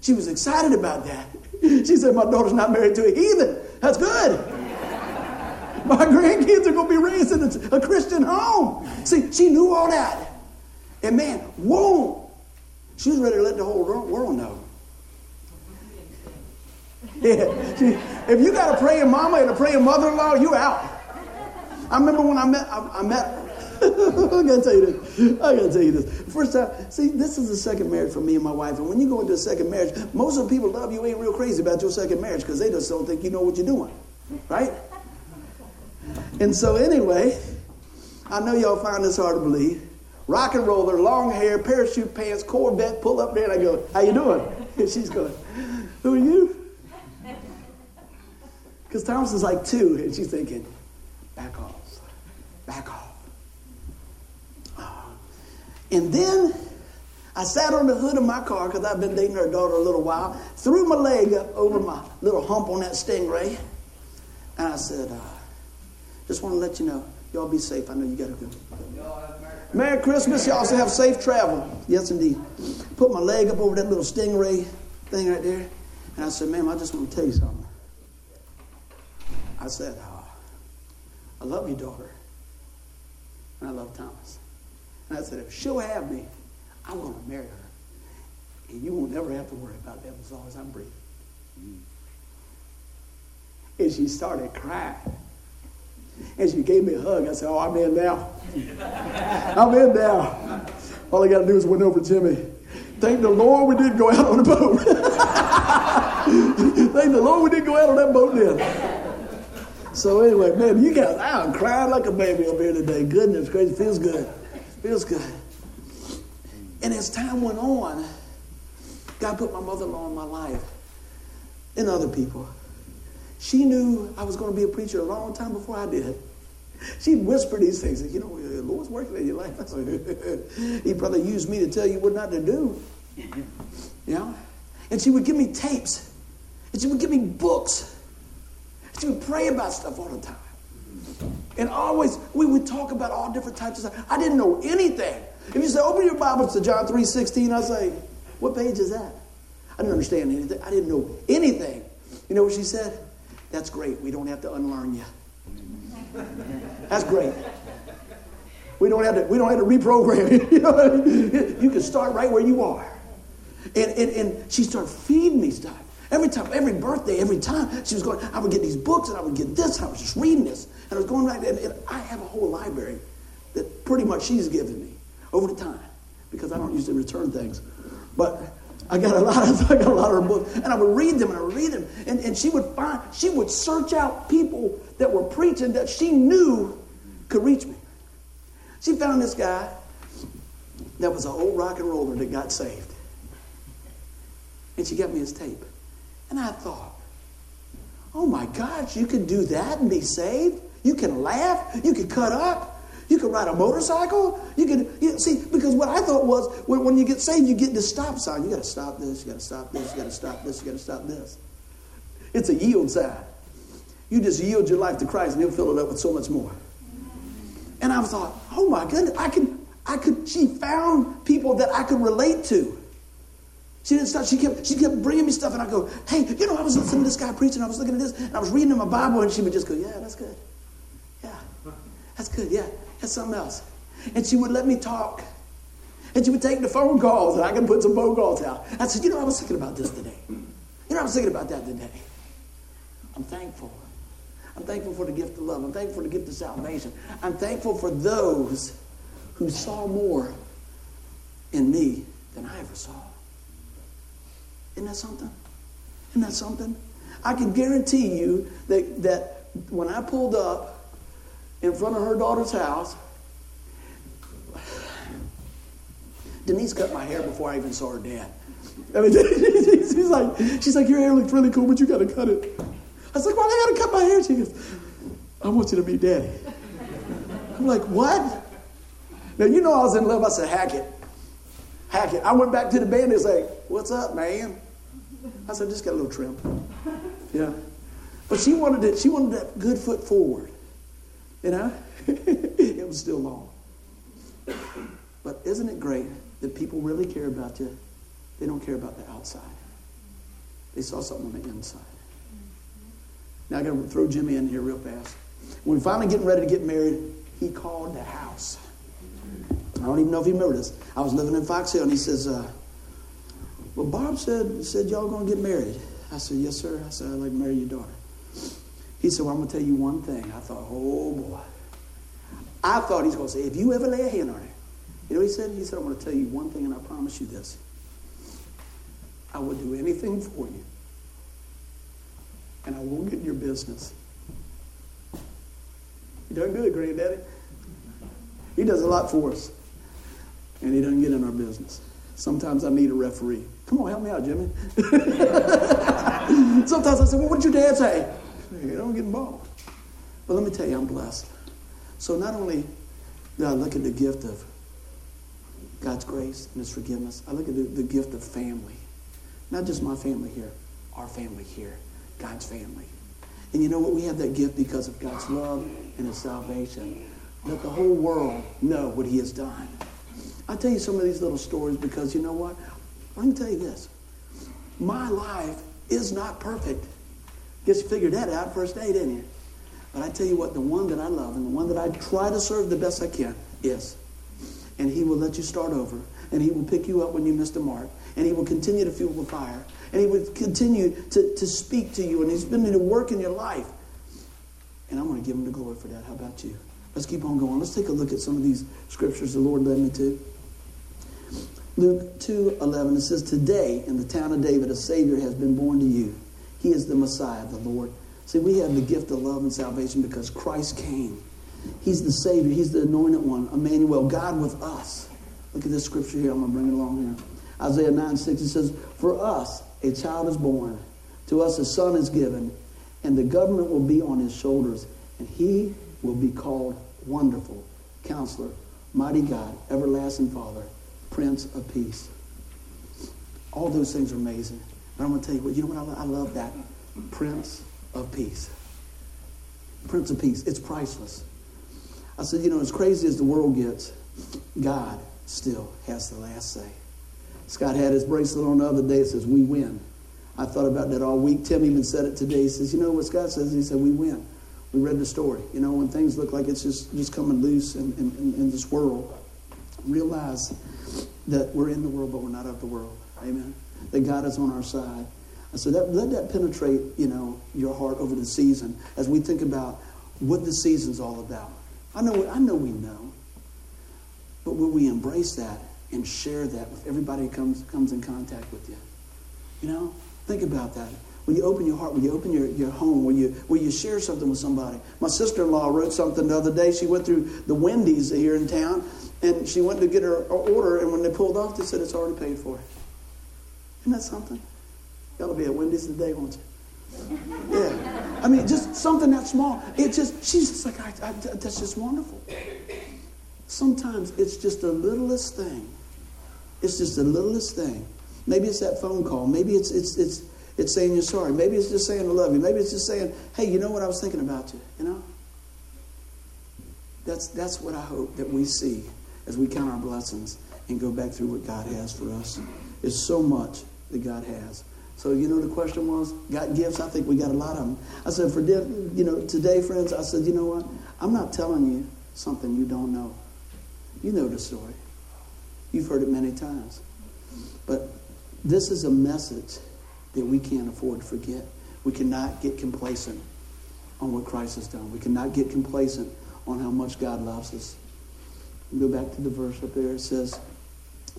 She was excited about that. She said, My daughter's not married to a heathen. That's good. My grandkids are going to be raised in a, Christian home. See, she knew all that. And man, whoa! She was ready to let the whole world know. Yeah. If you got a praying mama and a praying mother-in-law, you're out. I remember when I met I, I met I gotta tell you this. I gotta tell you this. First time, see, this is the second marriage for me and my wife. And when you go into a second marriage, most of the people love you ain't real crazy about your second marriage because they just don't think you know what you're doing. Right? And so, anyway, I know y'all find this hard to believe. Rock and roller, long hair, parachute pants, Corvette, pull up there, and I go, How you doing? And she's going, Who are you? Because Thomas's like two, and she's thinking, Back off, back off. And then I sat on the hood of my car because I've been dating her daughter a little while, threw my leg up over my little hump on that Stingray, and I said, uh, just want to let you know, y'all be safe. I know you got to go. Merry Christmas. You also have safe travel. Yes, indeed. Put my leg up over that little Stingray thing right there, and I said, ma'am, I just want to tell you something. I said, uh, I love you, daughter, and I love Thomas. And I said, if she'll have me, I'm going to marry her. And you won't ever have to worry about them as long as I'm breathing. Mm. And she started crying. And she gave me a hug. I said, Oh, I'm in now. I'm in now. All I got to do is win over Jimmy. Thank the Lord we didn't go out on the boat. Thank the Lord we didn't go out on that boat then. So anyway, man, you guys, I'm crying like a baby up here today. Goodness gracious, feels good. Feels good. And as time went on, God put my mother-in-law in my life and other people. She knew I was going to be a preacher a long time before I did. She'd whisper these things. You know, the Lord's working in your life. He'd probably use me to tell you what not to do. You know? And she would give me tapes. And she would give me books. She pray about stuff all the time. And always, we would talk about all different types of stuff. I didn't know anything. If you say, open your Bibles to John 3.16, I say, what page is that? I didn't understand anything. I didn't know anything. You know what she said? That's great. We don't have to unlearn you. That's great. We don't have to, we don't have to reprogram you. you can start right where you are. And, and, and she started feeding me stuff. Every time, every birthday, every time she was going, I would get these books and I would get this. And I was just reading this. And I was going right, and, and I have a whole library that pretty much she's given me over the time because I don't usually return things. But I got a lot of I got a lot of her books, and I would read them and I would read them, and, and she would find she would search out people that were preaching that she knew could reach me. She found this guy that was an old rock and roller that got saved, and she got me his tape. And I thought, oh my gosh, you can do that and be saved? You can laugh, you can cut up, you can ride a motorcycle. You can you see because what I thought was when, when you get saved, you get this stop sign. You got to stop this. You got to stop this. You got to stop this. You got to stop this. It's a yield sign. You just yield your life to Christ, and He'll fill it up with so much more. And I thought, oh my goodness, I can, I could. She found people that I could relate to. She didn't stop. She kept, she kept bringing me stuff, and I go, hey, you know, I was listening to this guy preaching. I was looking at this, and I was reading in my Bible, and she would just go, yeah, that's good. Yeah, that's good. Yeah, that's something else. And she would let me talk. And she would take the phone calls, and I could put some phone calls out. I said, you know, I was thinking about this today. You know, I was thinking about that today. I'm thankful. I'm thankful for the gift of love. I'm thankful for the gift of salvation. I'm thankful for those who saw more in me than I ever saw. Isn't that something? Isn't that something? I can guarantee you that, that when I pulled up in front of her daughter's house, Denise cut my hair before I even saw her dad. I mean, she's like, she's like, your hair looks really cool, but you got to cut it. I was like, why well, I got to cut my hair? She goes, I want you to meet daddy. I'm like, what? Now, you know I was in love. I said, hack it. Hack it. I went back to the band and was like, what's up, man? I said, just got a little trim. Yeah. But she wanted it, she wanted that good foot forward. You know? it was still long. But isn't it great that people really care about you? They don't care about the outside. They saw something on the inside. Now I got to throw Jimmy in here real fast. When we finally getting ready to get married, he called the house. I don't even know if he remembered this. I was living in Fox Hill, and he says, uh, "Well, Bob said said y'all gonna get married." I said, "Yes, sir." I said, "I'd like to marry your daughter." He said, "Well, I'm gonna tell you one thing." I thought, "Oh boy." I thought he's gonna say, "If you ever lay a hand on her," you know, he said, "He said I'm gonna tell you one thing, and I promise you this: I will do anything for you, and I won't get in your business." You done good, Granddaddy. He does a lot for us. And he doesn't get in our business. Sometimes I need a referee. Come on, help me out, Jimmy. Sometimes I say, well, what did your dad say? You don't get involved. But let me tell you, I'm blessed. So not only do I look at the gift of God's grace and His forgiveness, I look at the, the gift of family. Not just my family here, our family here, God's family. And you know what? We have that gift because of God's love and His salvation. Let the whole world know what He has done. I tell you some of these little stories because you know what? Let me tell you this. My life is not perfect. Guess you figured that out first day, didn't you? But I tell you what, the one that I love and the one that I try to serve the best I can is. And he will let you start over. And he will pick you up when you missed the mark. And he will continue to fuel the fire. And he will continue to, to speak to you. And he's been to work in your life. And I'm going to give him the glory for that. How about you? Let's keep on going. Let's take a look at some of these scriptures the Lord led me to. Luke 2 11, it says, Today in the town of David, a Savior has been born to you. He is the Messiah, the Lord. See, we have the gift of love and salvation because Christ came. He's the Savior, He's the anointed one, Emmanuel, God with us. Look at this scripture here. I'm going to bring it along here. Isaiah 9 6, it says, For us a child is born, to us a son is given, and the government will be on his shoulders, and he will be called Wonderful, Counselor, Mighty God, Everlasting Father, Prince of Peace. All those things are amazing. But I'm going to tell you what, you know what I love? I love that. Prince of Peace. Prince of Peace. It's priceless. I said, you know, as crazy as the world gets, God still has the last say. Scott had his bracelet on the other day. It says, We win. I thought about that all week. Tim even said it today. He says, You know what Scott says? He said, We win. We read the story. You know, when things look like it's just, just coming loose in, in, in this world, realize that we're in the world, but we're not of the world. Amen. That God is on our side. So that, let that penetrate, you know, your heart over the season as we think about what the season's all about. I know, I know we know, but will we embrace that and share that with everybody who comes, comes in contact with you? You know, think about that. When you open your heart, when you open your, your home, when you, when you share something with somebody. My sister in law wrote something the other day. She went through the Wendy's here in town, and she went to get her order, and when they pulled off, they said it's already paid for. Isn't that something? Will be at Wendy's today, won't you? Yeah. I mean, just something that small. It just, she's just like, I, I, that's just wonderful. Sometimes it's just the littlest thing. It's just the littlest thing. Maybe it's that phone call. Maybe it's, it's, it's, it's saying you're sorry. Maybe it's just saying I love you. Maybe it's just saying, hey, you know what? I was thinking about you. You know? That's, that's what I hope that we see as we count our blessings and go back through what God has for us. It's so much that God has. So, you know, the question was, got gifts? I think we got a lot of them. I said, for, you know, today, friends, I said, you know what? I'm not telling you something you don't know. You know the story. You've heard it many times. But this is a message that we can't afford to forget. We cannot get complacent on what Christ has done. We cannot get complacent on how much God loves us. Go back to the verse up there. It says,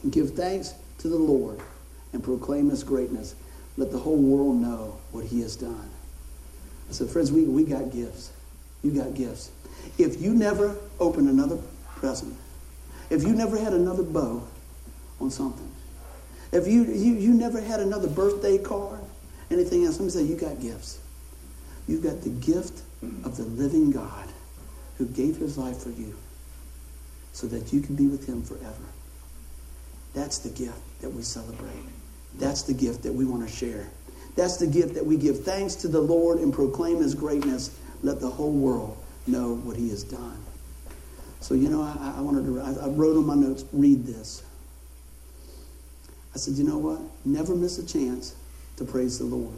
Give thanks to the Lord and proclaim his greatness. Let the whole world know what he has done. I said, friends, we, we got gifts. You got gifts. If you never open another present, if you never had another bow on something, if you, you, you never had another birthday card, anything else, let me say, you got gifts. You've got the gift of the living God who gave his life for you so that you can be with him forever. That's the gift that we celebrate. That's the gift that we want to share. That's the gift that we give thanks to the Lord and proclaim his greatness. Let the whole world know what he has done. So, you know, I, I wanted to, I, I wrote on my notes, read this. I said, you know what? Never miss a chance to praise the Lord.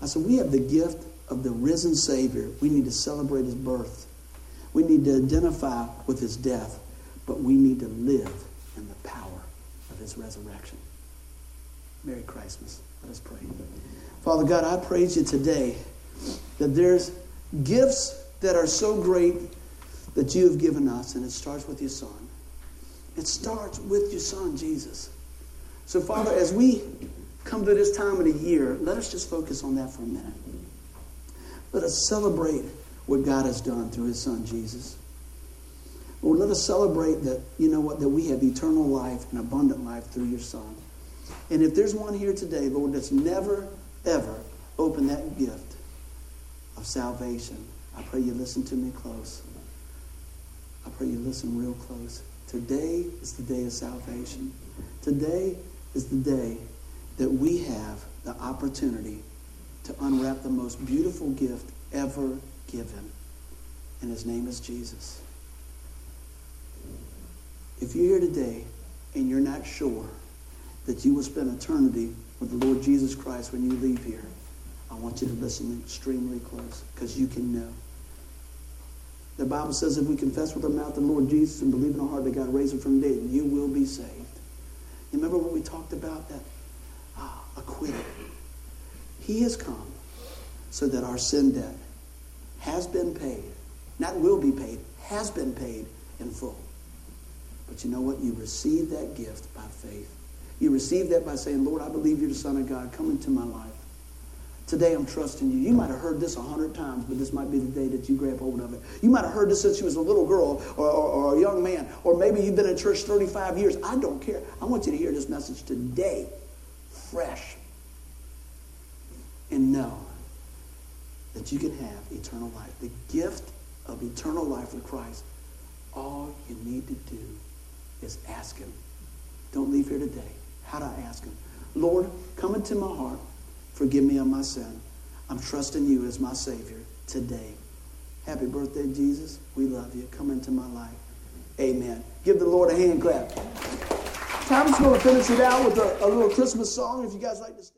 I said, we have the gift of the risen Savior. We need to celebrate his birth. We need to identify with his death, but we need to live in the power of his resurrection. Merry Christmas. Let us pray. Father God, I praise you today that there's gifts that are so great that you have given us, and it starts with your Son. It starts with your Son, Jesus. So, Father, as we come to this time of the year, let us just focus on that for a minute. Let us celebrate what God has done through his son Jesus. Lord, let us celebrate that, you know what, that we have eternal life and abundant life through your son. And if there's one here today, Lord, that's never, ever opened that gift of salvation, I pray you listen to me close. I pray you listen real close. Today is the day of salvation. Today is the day that we have the opportunity to unwrap the most beautiful gift ever given. And his name is Jesus. If you're here today and you're not sure that you will spend eternity with the Lord Jesus Christ when you leave here, I want you to listen extremely close because you can know. The Bible says if we confess with our mouth the Lord Jesus and believe in our heart that God raised him from the dead, you will be saved. You remember when we talked about that? Ah, acquitted. He has come so that our sin debt has been paid. Not will be paid, has been paid in full. But you know what? You receive that gift by faith. You receive that by saying, Lord, I believe you're the Son of God. Come into my life. Today I'm trusting you. You might have heard this a hundred times, but this might be the day that you grab hold of it. You might have heard this since you was a little girl or, or, or, a young man, or maybe you've been in church 35 years. I don't care. I want you to hear this message today, fresh, and know that you can have eternal life. The gift of eternal life with Christ. All you need to do is ask him. Don't leave here today. How do I ask him? Lord, come into my heart. Forgive me of my sin. I'm trusting you as my Savior today. Happy birthday, Jesus. We love you. Come into my life. Amen. Give the Lord a hand clap. Tom's going to finish it out with a, a little Christmas song if you guys like to.